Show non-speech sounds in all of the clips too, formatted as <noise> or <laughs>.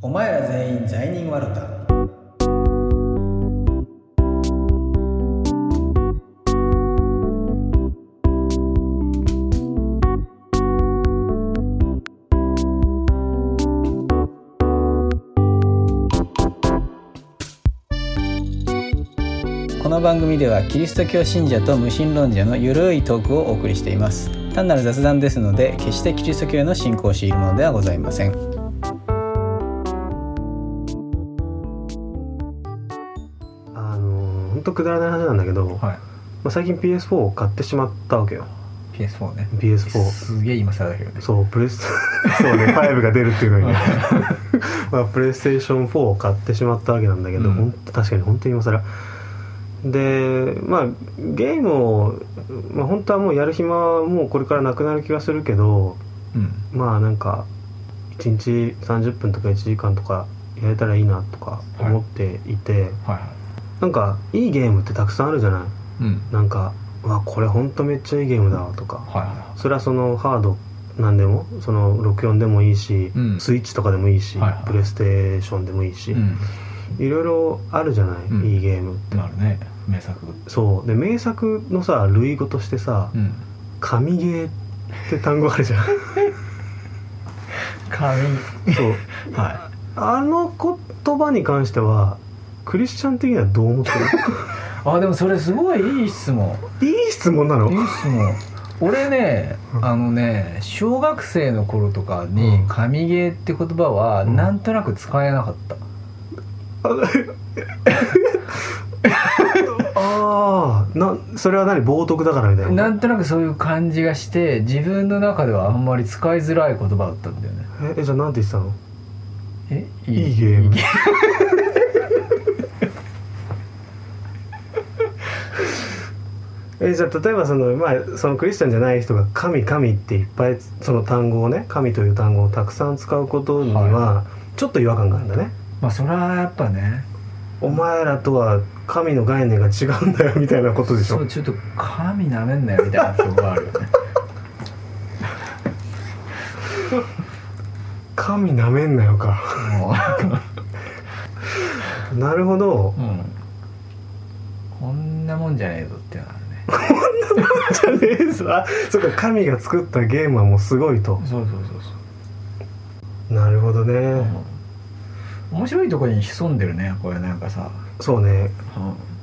お前ら全員罪人ワルタこの番組ではキリスト教信者と無神論者のゆるいトークをお送りしています。単なる雑談ですので決してキリスト教への信仰を強いるものではございません。の本当くだらない話なんだけど、まはい。あ、最近 PS4 を買ってしまったわけよ。PS4 ね。PS4 すげえ今更だけどね。そうプレス <laughs> そうね5が出るっていうのに。ね <laughs> まあプレイステーション4を買ってしまったわけなんだけど、うん。ほんと確かに本当に今更。でまあゲームを、まあ、本当はもうやる暇はもうこれからなくなる気がするけどうん。まあなんか1日30分とか1時間とかやれたらいいなとか思っていて、はいなんかいいゲームってたくさんあるじゃない？うん。なんかうわこれほんとめっちゃいいゲームだわとかはいはそれはそのハードなんでもその64でもいいし、うん。スイッチとかでもいいし、はいはい。プレイステーションでもいいし、いうん。いろいろあるじゃない、うん。いいゲームって。なるね名作。そう。で名作のさ類語としてさうん「神ゲー」って単語あるじゃん。紙そう。<laughs> はあの言葉に関してはクリスチャン的にはどう思ってい <laughs> あでもそれすごいいい質問。るいい質問なの？いい質問。俺ねうん。あのね小学生の頃とかにうん「神ゲー」って言葉はうん。なんとなく使えなかった、ああなそれは何冒涜だからみたいななんとなくそういう感じがして自分の中ではあんまり使いづらい言葉だったんだよねええじゃあなんて言ってたのえいいゲームえじゃあ例えばその,、まあ、そのクリスチャンじゃない人が「神神」っていっぱいその単語をね「神」という単語をたくさん使うことにはちょっと違和感があるんだね、まあそれはやっぱね。お前らとは神の概念が違うんだよみたいなことでしょ。そうちょっと神なめんなよみたいなとこがあるよね。<laughs> 神なめんなよか。も <laughs> なるほど。う、うん、こんなもんじゃねえぞっていうのはじゃねえぞ。あそっか神が作ったゲームはもうすごいと。そうそうそうそう。なるほどね、うん。面白いところに潜んでるねこれなんかさ、そうね。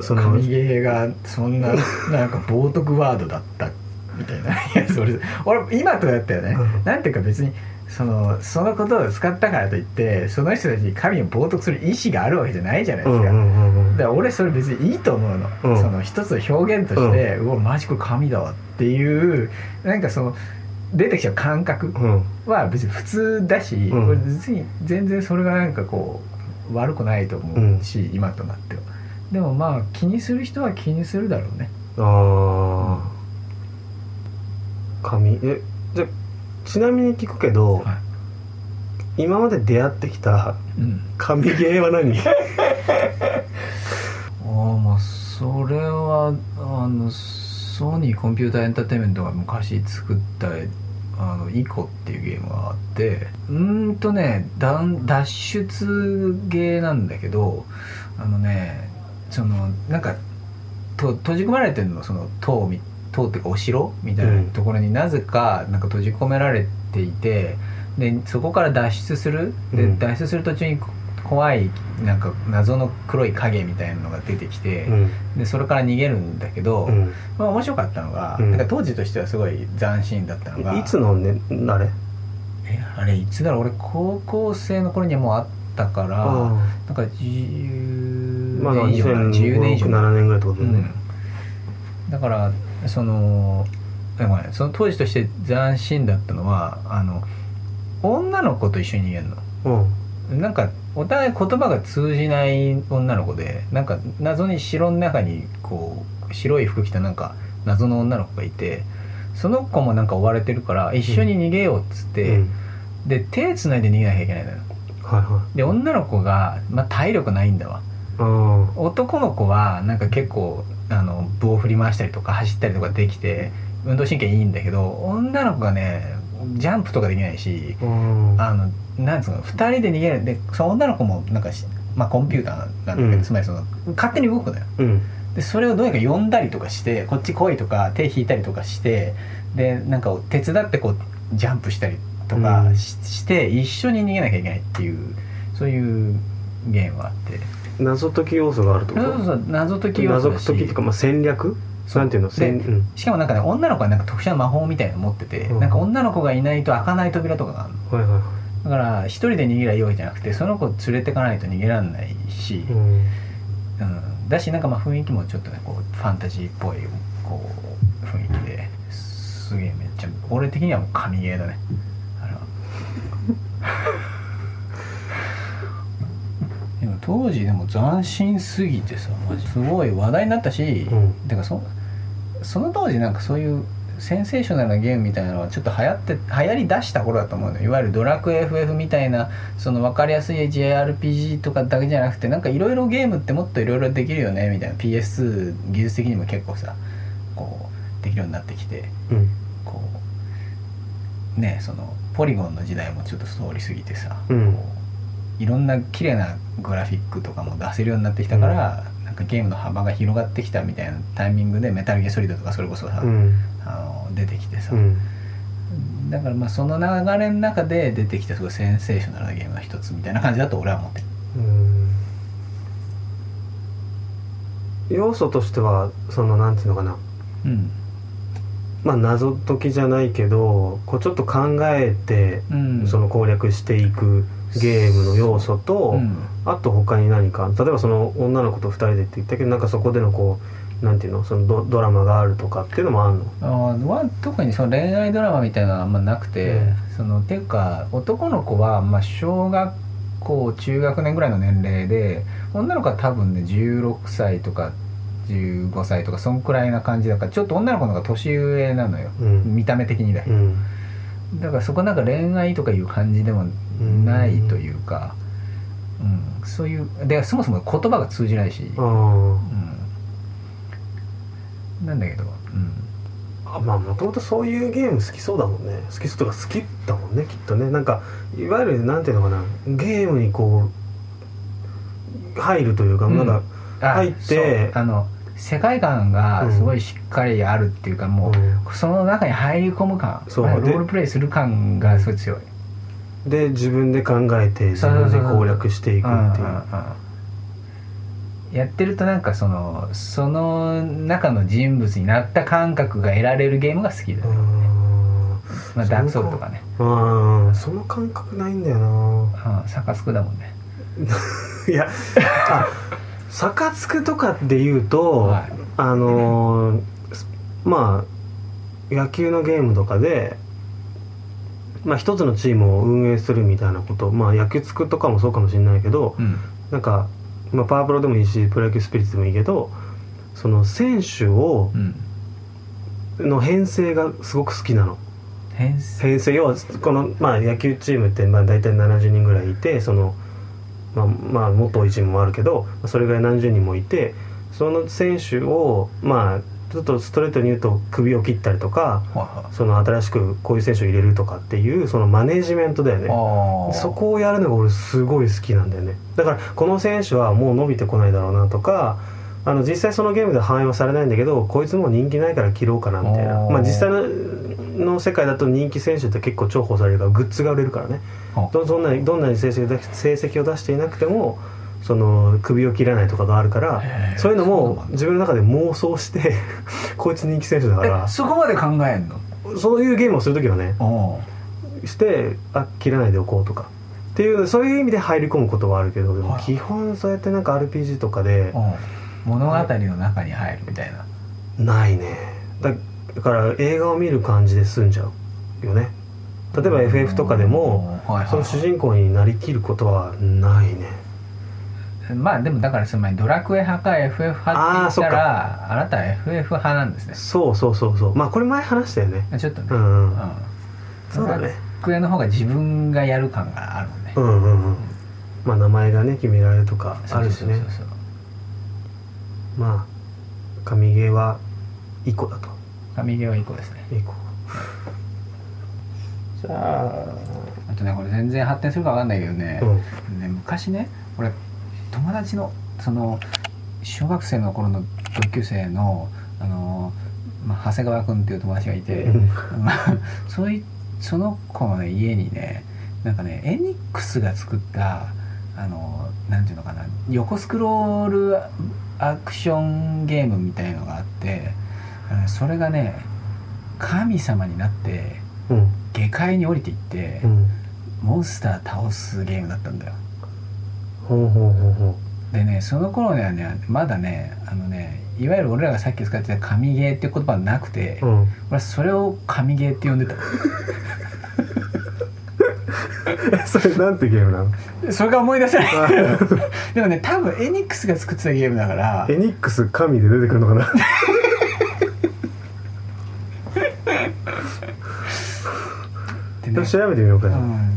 その神ゲーがそんな <laughs> なんか冒涜ワードだったみたいな。いやそれ俺今とだったよね、うん。なんていうか別にそのそのことを使ったからといってその人たちに神を冒涜する意思があるわけじゃないじゃないですか、うんうんうんうん。だから俺それ別にいいと思うの、うん。その一つの表現として、うわマジこれ神だわっていうなんかその出てきちゃう感覚うん。は別に普通だし、うん。俺別に全然それがなんかこう悪くないと思うし、今となっては。でもまあ気にする人は気にするだろうね。ああ神？え？ちなみに聞くけど、はい。今まで出会ってきたうん。神ゲーは何？<laughs> ああまあそれはあのソニーコンピューターエンターテインメントが昔作ったあのイコっていうゲームがあってうーんとねだん脱出ゲーなんだけどあのねそのなんかと閉じ込められてるのその塔み塔っていうかお城みたいなところになぜかなんか閉じ込められていてでそこから脱出する？で、うん。脱出する途中にこ怖いなんか謎の黒い影みたいなのが出てきて、うん。でそれから逃げるんだけど、うん。まあ、面白かったのが、うん。なんか当時としてはすごい斬新だったのがいつのねあれ？えあれいつだろう？俺高校生の頃にはもうあったからあなんか10まあ年以上前10年以上。前2007年ぐらいってことだよね、うん、だからそのその当時として斬新だったのはあの女の子と一緒に逃げるの。うん。なんかお互い言葉が通じない女の子でなんか謎に城の中にこう白い服着たなんか謎の女の子がいてその子もなんか追われてるから一緒に逃げようっつって、うん。で手つないで逃げなきゃいけないのよ。はいはで女の子が、まあ、体力ないんだわ。男の子はなんか結構あの棒を振り回したりとか走ったりとかできて運動神経いいんだけど女の子がねジャンプとかできないしうん。あのなんつうの2人で逃げるでその女の子もなんかし、まあ、コンピューターなんだけど、うん。つまりその勝手に動くのよ。うん。でそれをどうにか呼んだりとかしてこっち来いとか手引いたりとかしてでなんか手伝ってこうジャンプしたりとかうん。し,、して一緒に逃げなきゃいけないっていうそういうゲームがあって謎解き要素があるってこそうそうとそう謎解き要素謎解きっていうか、まあ、戦略？なんていうの？うん。しかもなんかね女の子はなんか特殊な魔法みたいなの持ってて、うん。なんか女の子がいないと開かない扉とかがあるの。はいはいはだから一人で逃げりゃいいわけじゃなくてその子連れてかないと逃げられないし、い、うん。うん、だしなんかまあ雰囲気もちょっとねこうファンタジーっぽいこう雰囲気ですげえめっちゃ俺的にはもう神ゲーだね。あれは当時でも斬新すぎてさすごい話題になったし、うん。てかそその当時なんかそういうセンセーショナルなゲームみたいなのはちょっと流行って流行りだした頃だと思うのよ。いわゆるドラクエ FF みたいなその分かりやすい JRPG とかだけじゃなくてなんかいろいろゲームってもっといろいろできるよねみたいな。PS2 技術的にも結構さこうできるようになってきてうん。こうねそのポリゴンの時代もちょっと通り過ぎてさ、うん。こういろんな綺麗なグラフィックとかも出せるようになってきたから、なんかゲームの幅が広がってきたみたいなタイミングでメタルギアソリッドとかそれこそさ、うん。あの出てきてさ、うん。だからまあその流れの中で出てきたすごいセンセーショナルなゲームの一つみたいな感じだと俺は思ってる。うん。要素としてはそのなんていうのかな。うん。まあ謎解きじゃないけどこうちょっと考えてうん。その攻略していくゲームの要素と、うん。あと他に何か例えばその女の子と2人でって言ったけどなんかそこでのこうなんていうのそのドドラマがあるとかっていうのもあるの？あ特にその恋愛ドラマみたいなのはあんまなくて、うん。そのっていうか男の子はまあ小学校中学年ぐらいの年齢で女の子は多分ね16歳とか15歳とかそんくらいな感じだからちょっと女の子の方が年上なのよ、うん。見た目的にだよ、うん。だからそこなんか恋愛とかいう感じでもないというか、うんそういうでそもそも言葉が通じないし、あうん、なんだけど、うん、あまあもともとそういうゲーム好きそうだもんね。好きそうとか好きだもんねきっとね。なんかいわゆるなんていうのかな。ゲームにこう入るというか、うん。なんかあ入ってあの世界観がすごいしっかりあるっていうか、もうその中に入り込む感そロールプレイする感がすごい強いで自分で考えて自分で攻略していくっていう。うんうんうん。やってるとなんかそのその中の人物になった感覚が得られるゲームが好きだうよ、ん。まあ、ダークソウルとかね。ああその感覚ないんだよな。うん。サカツクだもんね。<laughs> いやあサカツクとかっていうと、はい。あのーまあ野球のゲームとかでまあ一つのチームを運営するみたいなこと。まあ野球つくとかもそうかもしれないけどうん。なんか、まあ、パワープロでもいいしプロ野球スピリッツでもいいけどその選手をうん。の編成がすごく好きなの。編成？編成要はこの、まあ、野球チームってまあ大体70人ぐらいいてそのまあ、まあ、もっと多いチームもあるけどそれぐらい何十人もいてその選手をまあちょっとストレートに言うと首を切ったりとかその新しくこういう選手を入れるとかっていうそのマネジメントだよね。そこをやるのが俺すごい好きなんだよね。だからこの選手はもう伸びてこないだろうなとかあの実際そのゲームでは反映はされないんだけどこいつもう人気ないから切ろうかなみたいな。まあ実際のの世界だと人気選手って結構重宝されるからグッズが売れるからねあどどんなにどんなに成績を出していなくてもその首を切らないとかがあるからそういうのも自分の中で妄想して <laughs> こいつ人気選手だから。えそこまで考えんの？そういうゲームをする時はねおしてあ切らないでおこうとか。っていうそういう意味で入り込むことはあるけど基本そうやってなんか RPG とかで物語の中に入るみたいな。ないね。だだから映画を見る感じで済んじゃうよね。例えば FF とかでもその主人公になりきることはないねまあでもだからつまりドラクエ派か FF 派って言ったあらあなたは FF 派なんですね。そうそうそうそう。まあこれ前話したよね。ちょっとね、ううん。ん。そうだね。ドラクエの方が自分がやる感があるね、うんうんうん。まあ名前がね決められるとかあるしねそうそう。そうそうまあ神ゲーはイコだと。神ゲーは1個ですね。イコじゃあとねこれ全然発展するか分かんないけどね。あ、うん。ね昔ね俺友達のその小学生の頃の同級生のあの、まあ、長谷川君っていう友達がいて、そういその子の、ね、家にねなんかねエニックスが作ったあのなんていうのかな横スクロールアクションゲームみたいのがあってそれがね神様になってうん。下界に降りていって、うん。モンスター倒すゲームだったんだよほうほうほうほでねその頃にはねまだねあのねいわゆる俺らがさっき使ってた神ゲーっていう言葉はなくて、ううん。俺はそれを神ゲーって呼んでた。<laughs> それなんてゲームなの？それが思い出せない。<laughs> でもね多分エニックスが作ってたゲームだからエニックス神で出てくるのかな？<laughs> でね調べてみようかな、うん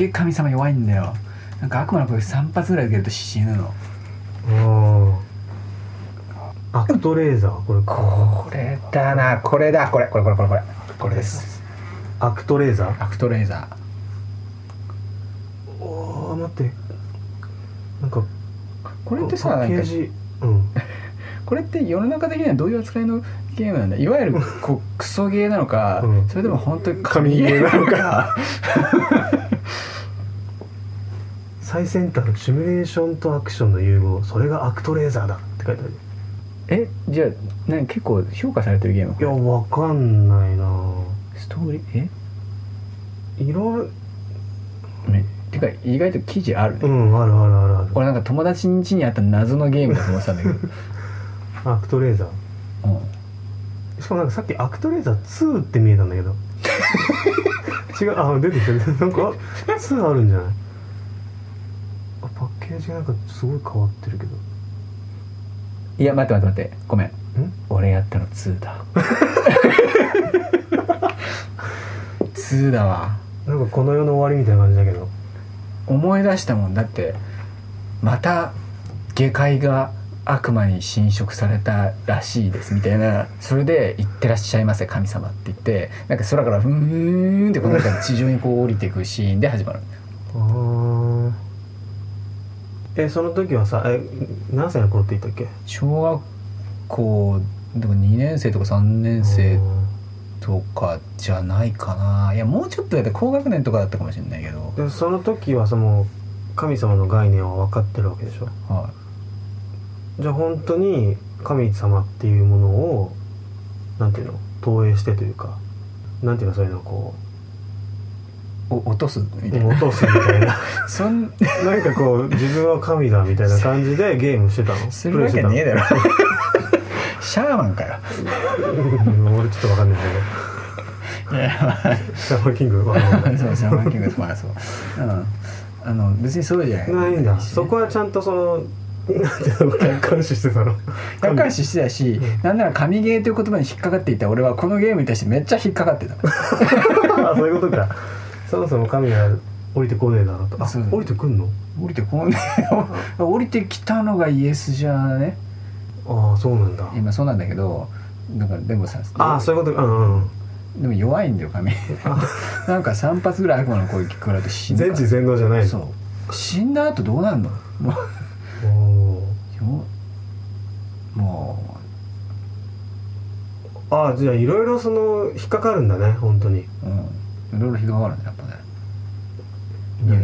げえ神様弱いんだよ。なんか悪魔の声3発ぐらい受けると死ぬの。アクトレーザー。これこれだな。これだ。これこれこれこれこれ。これです。アクトレーザー？アクトレーザおー待って。なんかーこれってさパなんかうん。<laughs> これって世の中的にはどういう扱いのゲームなんだ？いわゆるこうクソゲーなのか、うん。それでも本当に神ゲーなのか <laughs> 最先端のシミュレーションとアクションの融合それがアクトレーザーだって書いてある。えじゃあ何結構評価されてるゲームいやわかんないな。ストーリー？え？いろいろねてか意外と記事あるね、うんあるあるあるある。俺なんか友達ん家にあった謎のゲームだと思ってたんだけど、<laughs> アクトレーザー。うん。しかもなんかさっきアクトレーザー2って見えたんだけど <laughs> 違うあ出てきたなんかあ2あるんじゃない？あパッケージがなんかすごい変わってるけど。いや待って待って待って。ごめん。ん？俺やったの2だ。<laughs> 2だわ。なんかこの世の終わりみたいな感じだけど。思い出したもん。だってまた下界が悪魔に侵食されたらしいですみたいな。それで「行ってらっしゃいませ神様」って言ってなんか空からふーんってこの中地上にこう降りていくシーンで始まる。えその時はさえ何歳の頃って言ったっけ？小学校でも2年生とか3年生とかじゃないかな。いやもうちょっとやって高学年とかだったかもしれないけど、でその時はその神様の概念は分かってるわけでしょ？はじゃあ本当に神様っていうものをなんていうの？投影してというかなんていうの？そういうのをこい、お落とすみうたいな。落とすみたいな。<laughs> そんなんかこう自分は神だみたいな感じでゲームしてたの？するわけねえだろ。シャーマンかよ。俺ちょっと分かんないんだけど。いやシャーマンキング？そうシャーマンキング。まあそう。うん。あの別にそうじゃない。ないんだ。そこはちゃんとその客観視してたの？客観視してたし、うん。なんなら神ゲーという言葉に引っかかっていた俺はこのゲームに対してめっちゃ引っかかってた。あそういうことか。そもそも神が降りてこねえだろうと。あそう。降りてくんの？降りてこんね降りてきたのがイエスじゃね？ああそうなんだ。今そうなんだけどだからでもさああそういうことか。うんうんでも弱いんだよ神。なんか3発ぐらい悪魔の攻撃食らうと死全知全能じゃないの？そう。死んだ後どうなんの？おう。ああじゃあいろいろその引っかかるんだね本当に。ううん。いろいろ引っかかるねやっぱね。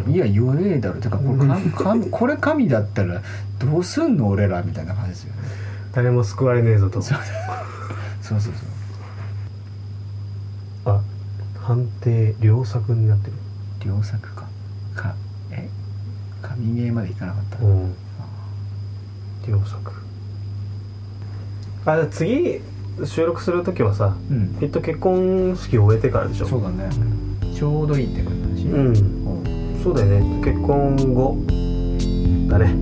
いやいや弱えだろ。てかこれ神神 <laughs> これ神だったらどうすんの俺らみたいな感じですよね。誰も救われねえぞと。そう。そうそうあ判定良作になってる。良作か。かえ？神ゲーまでいかなかった。うん。あじゃあ次収録する時はさうん。きっと結婚式を終えてからでしょ？そうだね。ちょうどいいって感じうん。おそうだよね。結婚後。だね